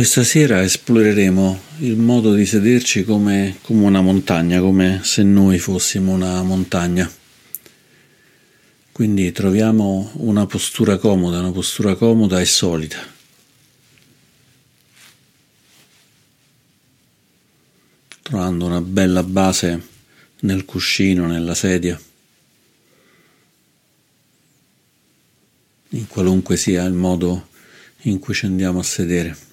Questa sera esploreremo il modo di sederci come, come, una montagna, come se noi fossimo una montagna. Quindi troviamo una postura comoda, una postura comoda e solida. Trovando una bella base nel cuscino, nella sedia, in qualunque sia il modo in cui ci andiamo a sedere.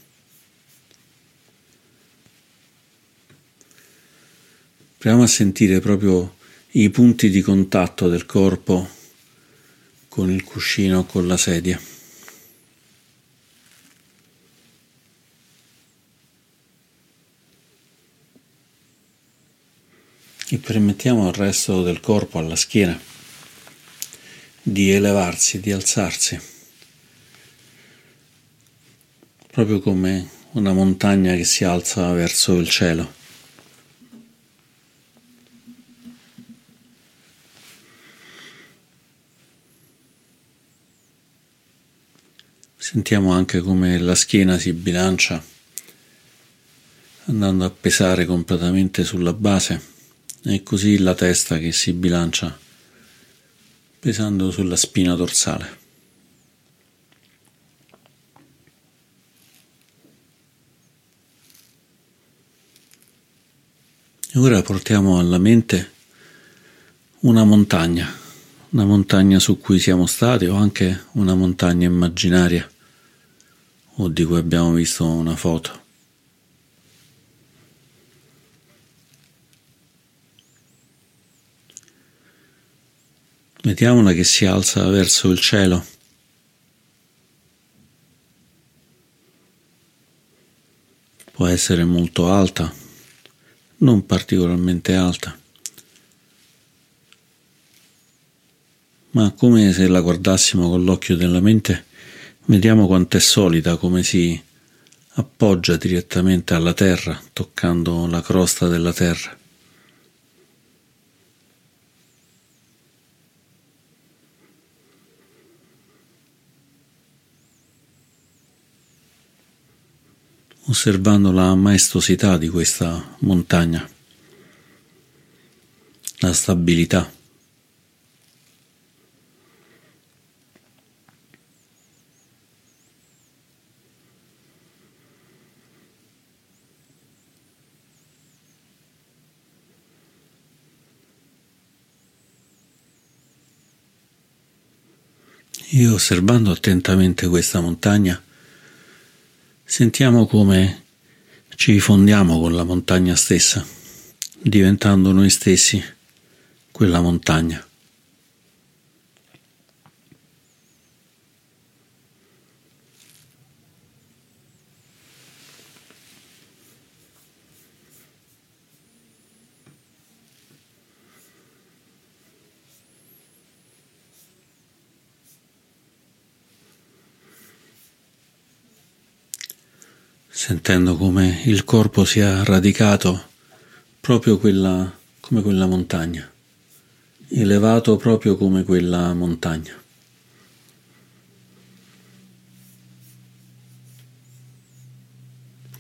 Proviamo a sentire proprio i punti di contatto del corpo con il cuscino con la sedia. E permettiamo al resto del corpo, alla schiena, di elevarsi, di alzarsi, proprio come una montagna che si alza verso il cielo. Sentiamo anche come la schiena si bilancia andando a pesare completamente sulla base e così la testa che si bilancia pesando sulla spina dorsale. Ora portiamo alla mente una montagna, una montagna su cui siamo stati o anche una montagna immaginaria o di cui abbiamo visto una foto. Vediamola che si alza verso il cielo. Può essere molto alta, non particolarmente alta, ma come se la guardassimo con l'occhio della mente Vediamo quanto è solida, come si appoggia direttamente alla terra, toccando la crosta della terra. osservando la maestosità di questa montagna, la stabilità. E osservando attentamente questa montagna, sentiamo come ci fondiamo con la montagna stessa, diventando noi stessi quella montagna. Sentendo come il corpo sia radicato proprio quella, come quella montagna, elevato proprio come quella montagna.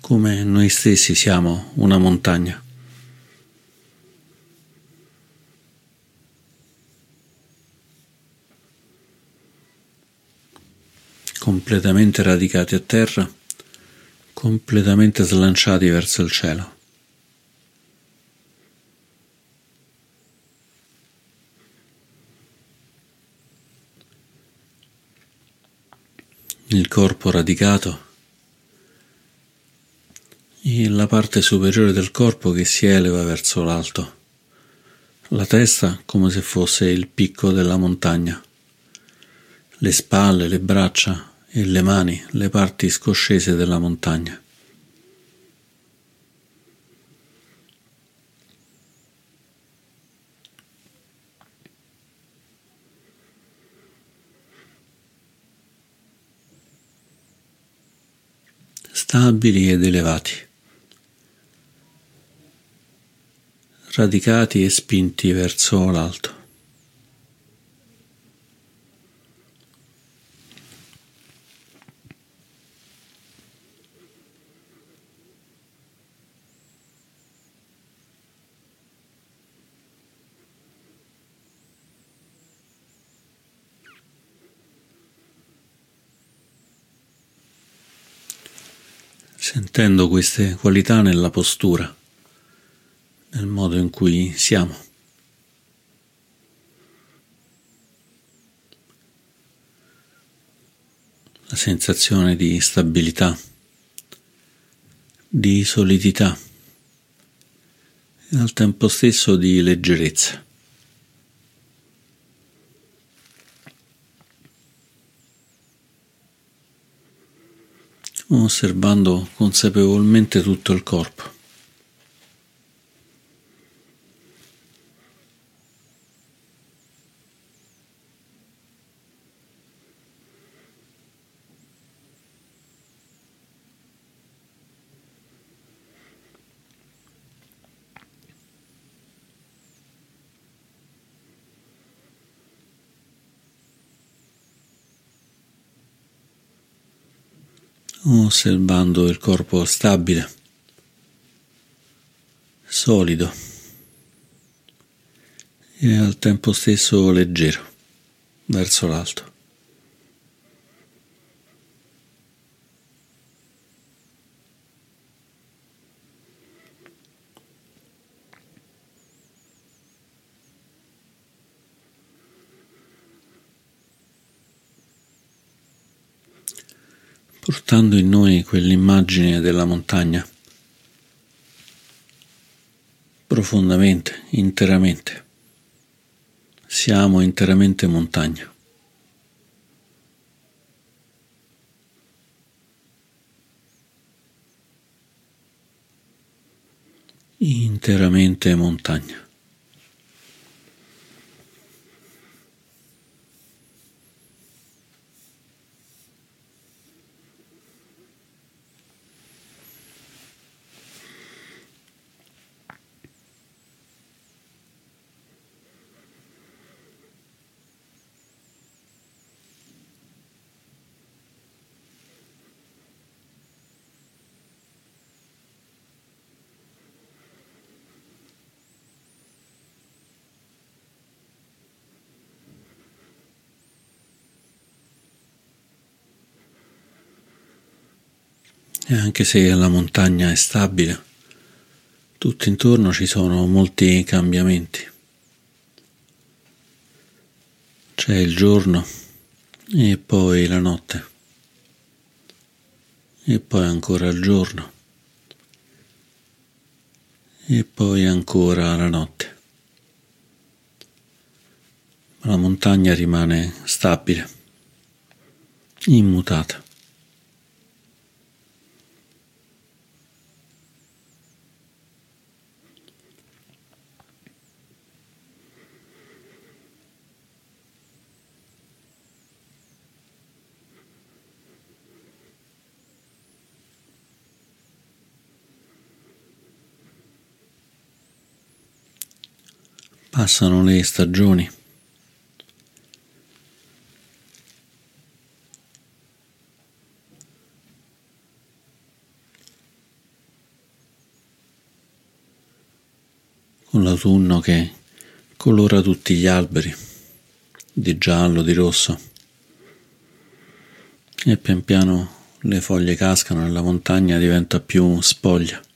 Come noi stessi siamo una montagna. completamente radicati a terra completamente slanciati verso il cielo. Il corpo radicato e la parte superiore del corpo che si eleva verso l'alto, la testa come se fosse il picco della montagna, le spalle, le braccia e le mani le parti scoscese della montagna. stabili ed elevati, radicati e spinti verso l'alto. Sentendo queste qualità nella postura, nel modo in cui siamo. La sensazione di stabilità, di solidità e al tempo stesso di leggerezza. Osservando consapevolmente tutto il corpo. Osservando il corpo stabile, solido e al tempo stesso leggero verso l'alto. Portando in noi quell'immagine della montagna profondamente, interamente. Siamo interamente montagna. Interamente montagna. E anche se la montagna è stabile, tutto intorno ci sono molti cambiamenti. C'è il giorno e poi la notte e poi ancora il giorno e poi ancora la notte. La montagna rimane stabile, immutata. Passano le stagioni. Con l'autunno che colora tutti gli alberi di giallo, di rosso e pian piano le foglie cascano e la montagna diventa più spoglia.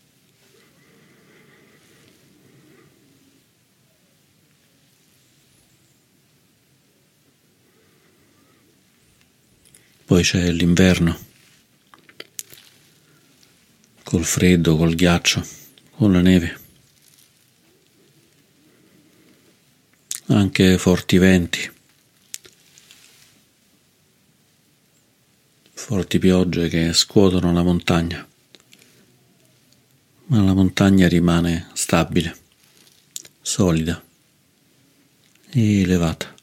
Poi c'è l'inverno, col freddo, col ghiaccio, con la neve. Anche forti venti, forti piogge che scuotono la montagna, ma la montagna rimane stabile, solida e elevata.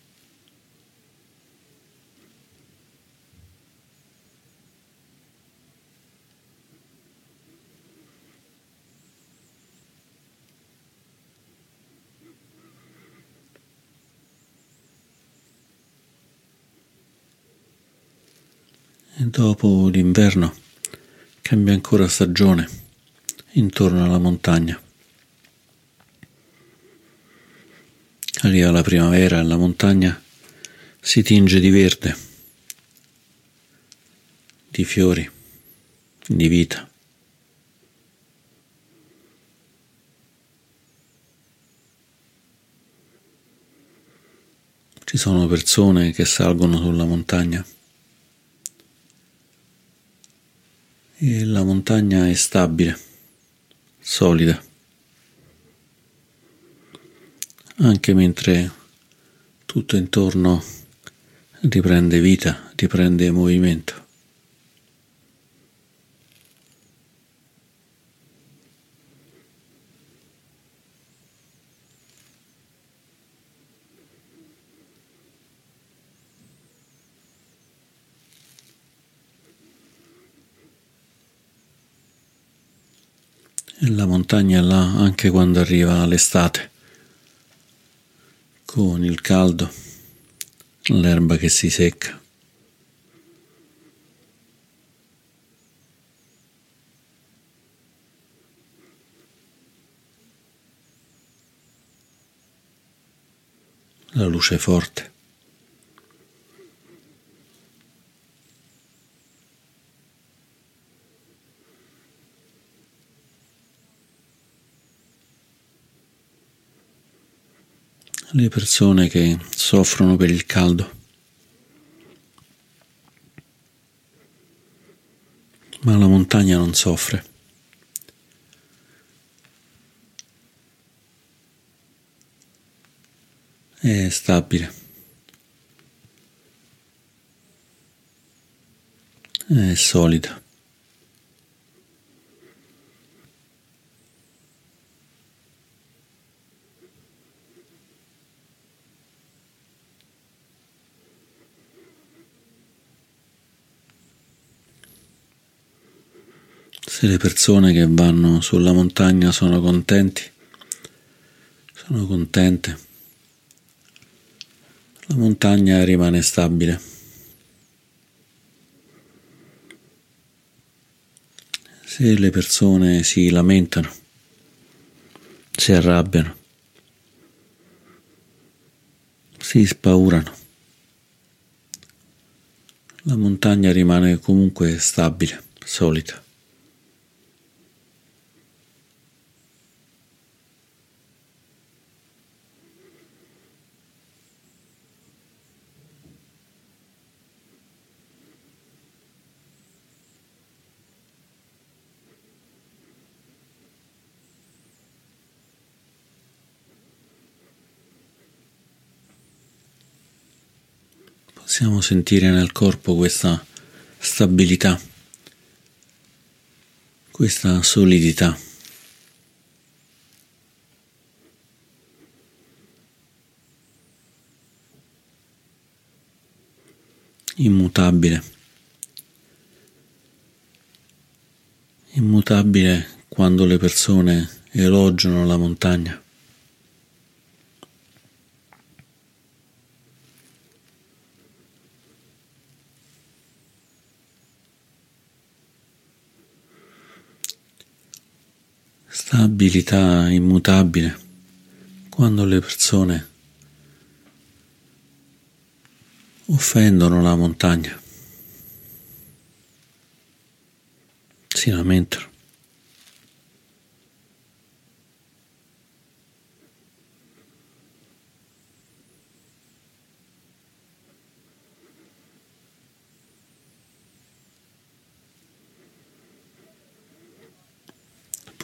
dopo l'inverno cambia ancora stagione intorno alla montagna. Arriva la primavera e la montagna si tinge di verde, di fiori, di vita. Ci sono persone che salgono sulla montagna. E la montagna è stabile, solida, anche mentre tutto intorno riprende vita, riprende movimento. E la montagna là anche quando arriva l'estate, con il caldo, l'erba che si secca. La luce forte. Le persone che soffrono per il caldo. Ma la montagna non soffre. È stabile. È solida. Se le persone che vanno sulla montagna sono contenti, sono contente, la montagna rimane stabile. Se le persone si lamentano, si arrabbiano, si spaurano, la montagna rimane comunque stabile, solita. Possiamo sentire nel corpo questa stabilità, questa solidità. Immutabile. Immutabile quando le persone elogiano la montagna. Stabilità immutabile quando le persone offendono la montagna, si lamentano.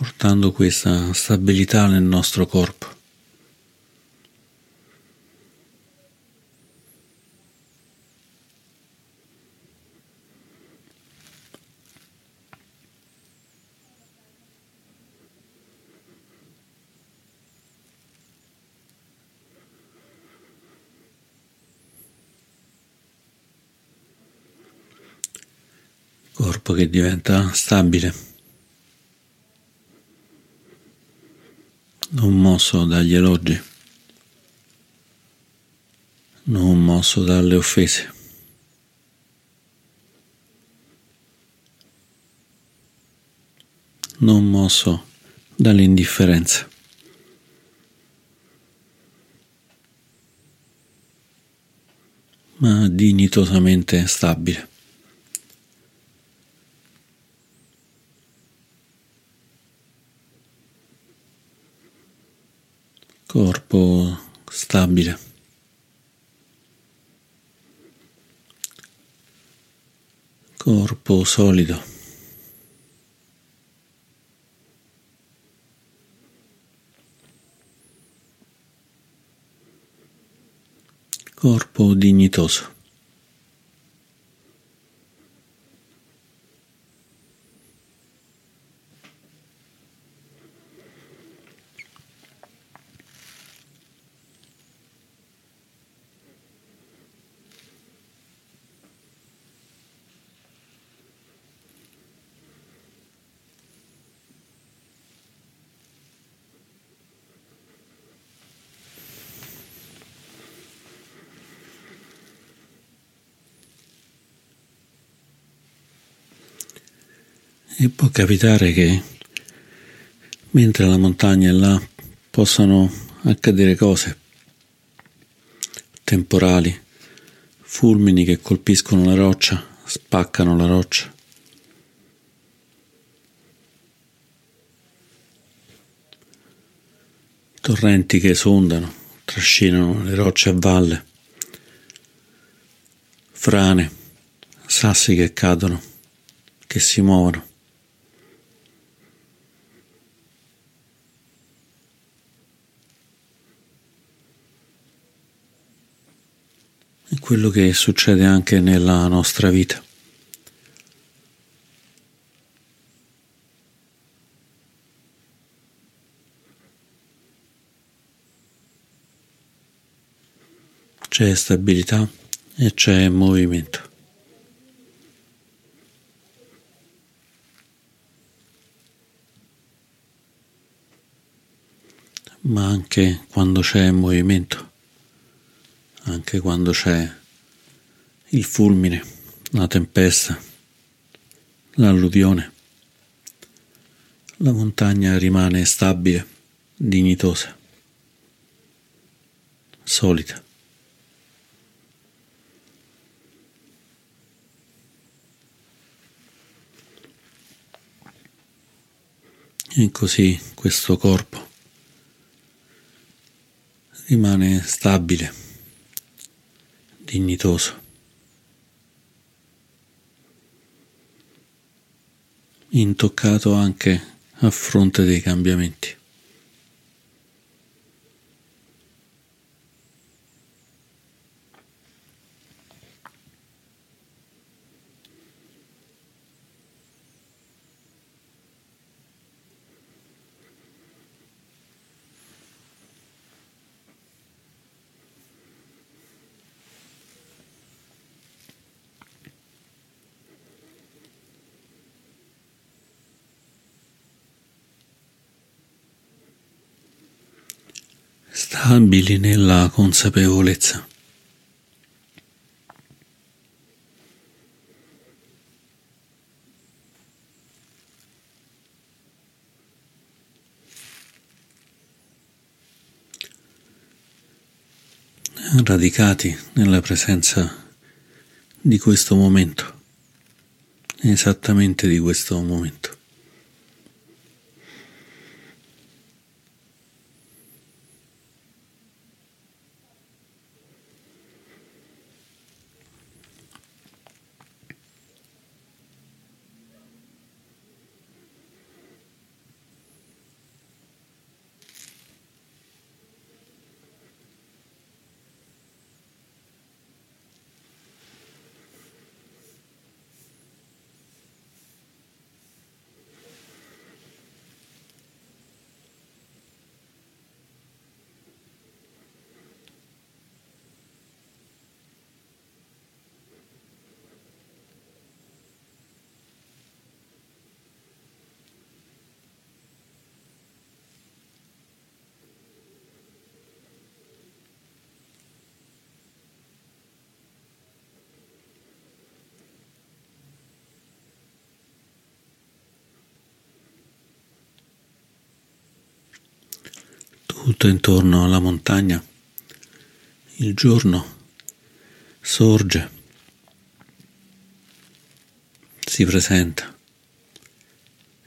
Portando questa stabilità nel nostro corpo. corpo che diventa stabile. Non mosso dagli elogi, non mosso dalle offese. non mosso dall'indifferenza. ma dignitosamente stabile. corpo stabile. Corpo solido. Corpo dignitoso. E può capitare che mentre la montagna è là possano accadere cose temporali, fulmini che colpiscono la roccia, spaccano la roccia. Torrenti che esondano, trascinano le rocce a valle, frane, sassi che cadono, che si muovono. Quello che succede anche nella nostra vita. C'è stabilità e c'è movimento. Ma anche quando c'è movimento anche quando c'è il fulmine, la tempesta, l'alluvione. La montagna rimane stabile, dignitosa, solita. E così questo corpo rimane stabile dignitoso. Intoccato anche a fronte dei cambiamenti. Stabili nella consapevolezza. radicati nella presenza di questo momento, esattamente di questo momento. Tutto intorno alla montagna. Il giorno sorge, si presenta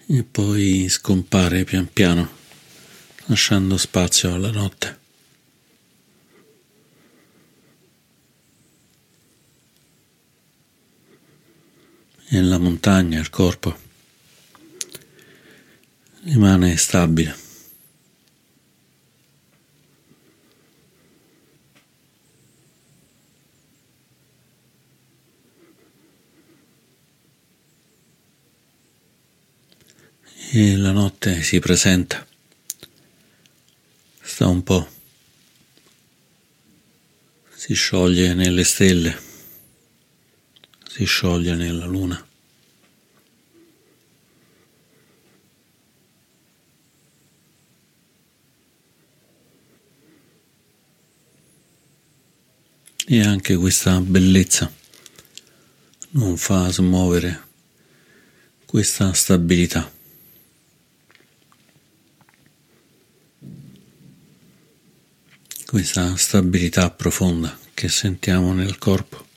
e poi scompare pian piano, lasciando spazio alla notte. e la montagna, il corpo, rimane stabile. E la notte si presenta, sta un po', si scioglie nelle stelle, si scioglie nella luna. E anche questa bellezza non fa smuovere questa stabilità. Questa stabilità profonda che sentiamo nel corpo.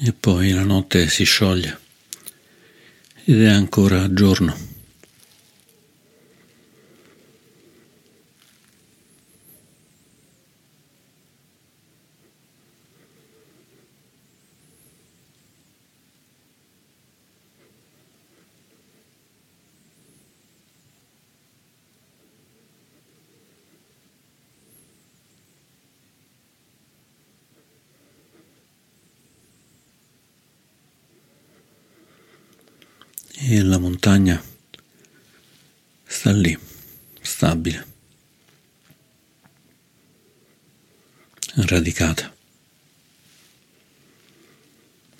e poi la notte si scioglie ed è ancora giorno. E la montagna sta lì, stabile, radicata,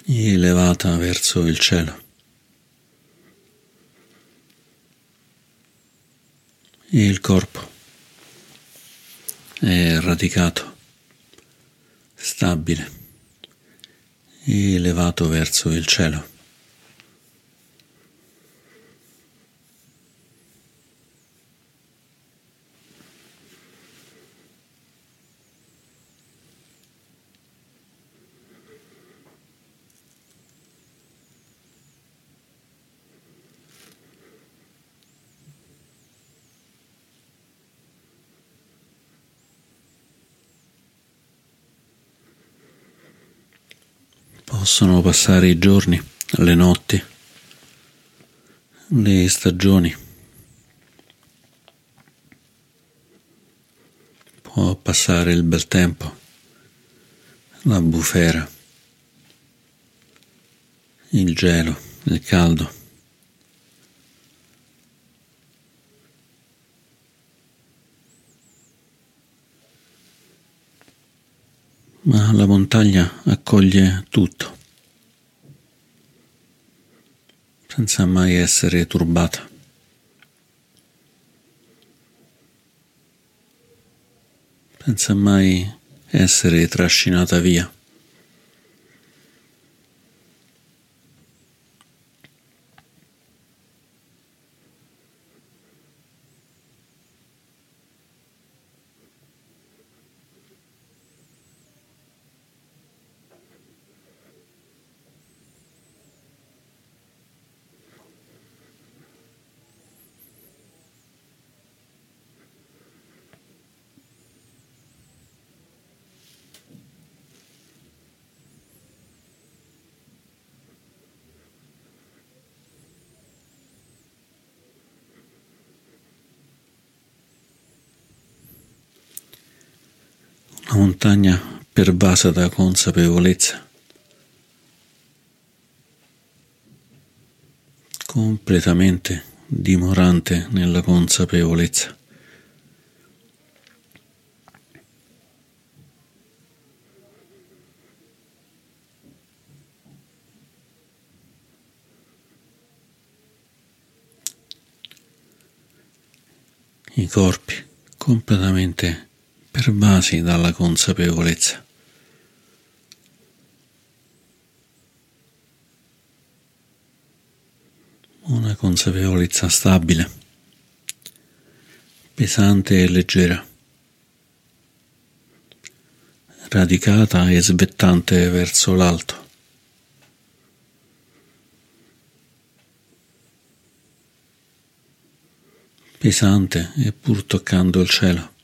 elevata verso il cielo. E il corpo è radicato, stabile, elevato verso il cielo. Possono passare i giorni, le notti, le stagioni. Può passare il bel tempo, la bufera, il gelo, il caldo. Ma la montagna accoglie tutto, senza mai essere turbata. senza mai essere trascinata via. una montagna pervasa da consapevolezza, completamente dimorante nella consapevolezza. I corpi completamente pervasi dalla consapevolezza. Una consapevolezza stabile, pesante e leggera, radicata e svettante verso l'alto. pesante e pur toccando il cielo.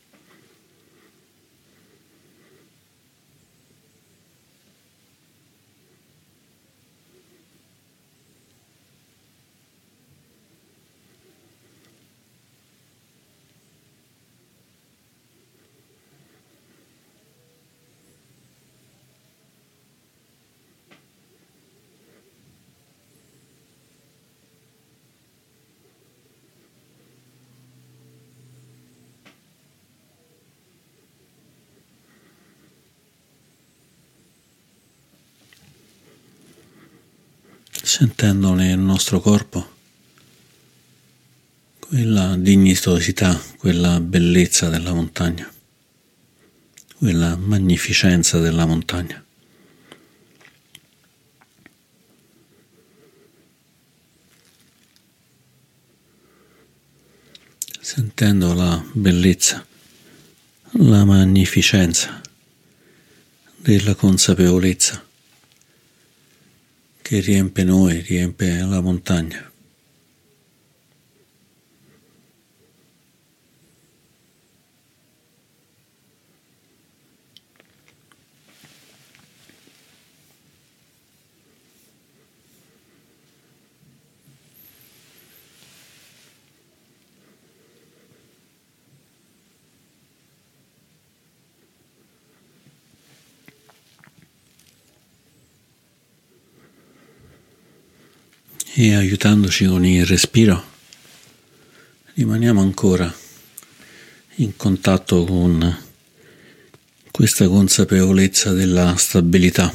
Sentendo nel nostro corpo? Quella dignitosità, quella bellezza della montagna, quella magnificenza della montagna. Sentendo la bellezza, la magnificenza della consapevolezza che riempie noi, riempie la montagna. E aiutandoci con il respiro rimaniamo ancora in contatto con questa consapevolezza della stabilità,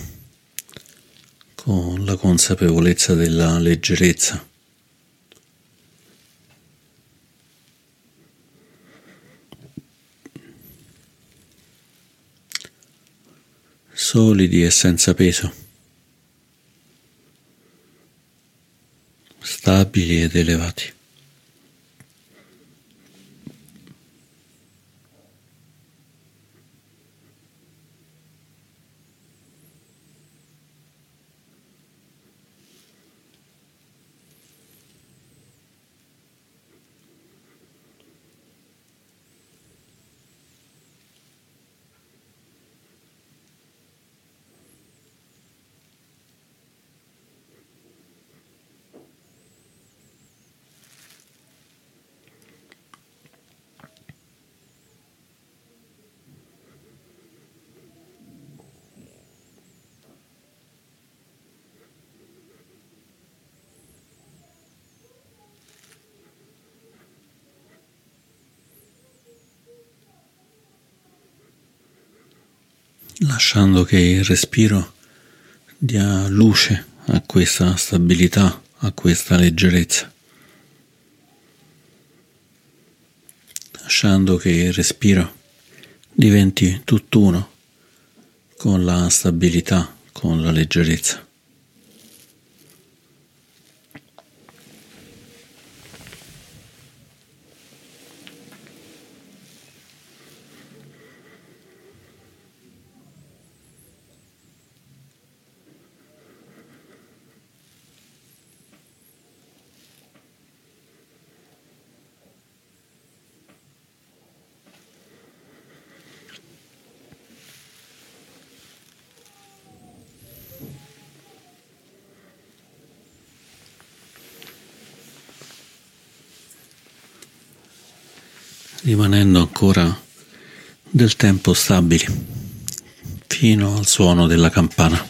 con la consapevolezza della leggerezza. solidi e senza peso. Stabili ed elevati. Lasciando che il respiro dia luce a questa stabilità, a questa leggerezza, lasciando che il respiro diventi tutt'uno con la stabilità, con la leggerezza. Rimanendo ancora del tempo stabili fino al suono della campana.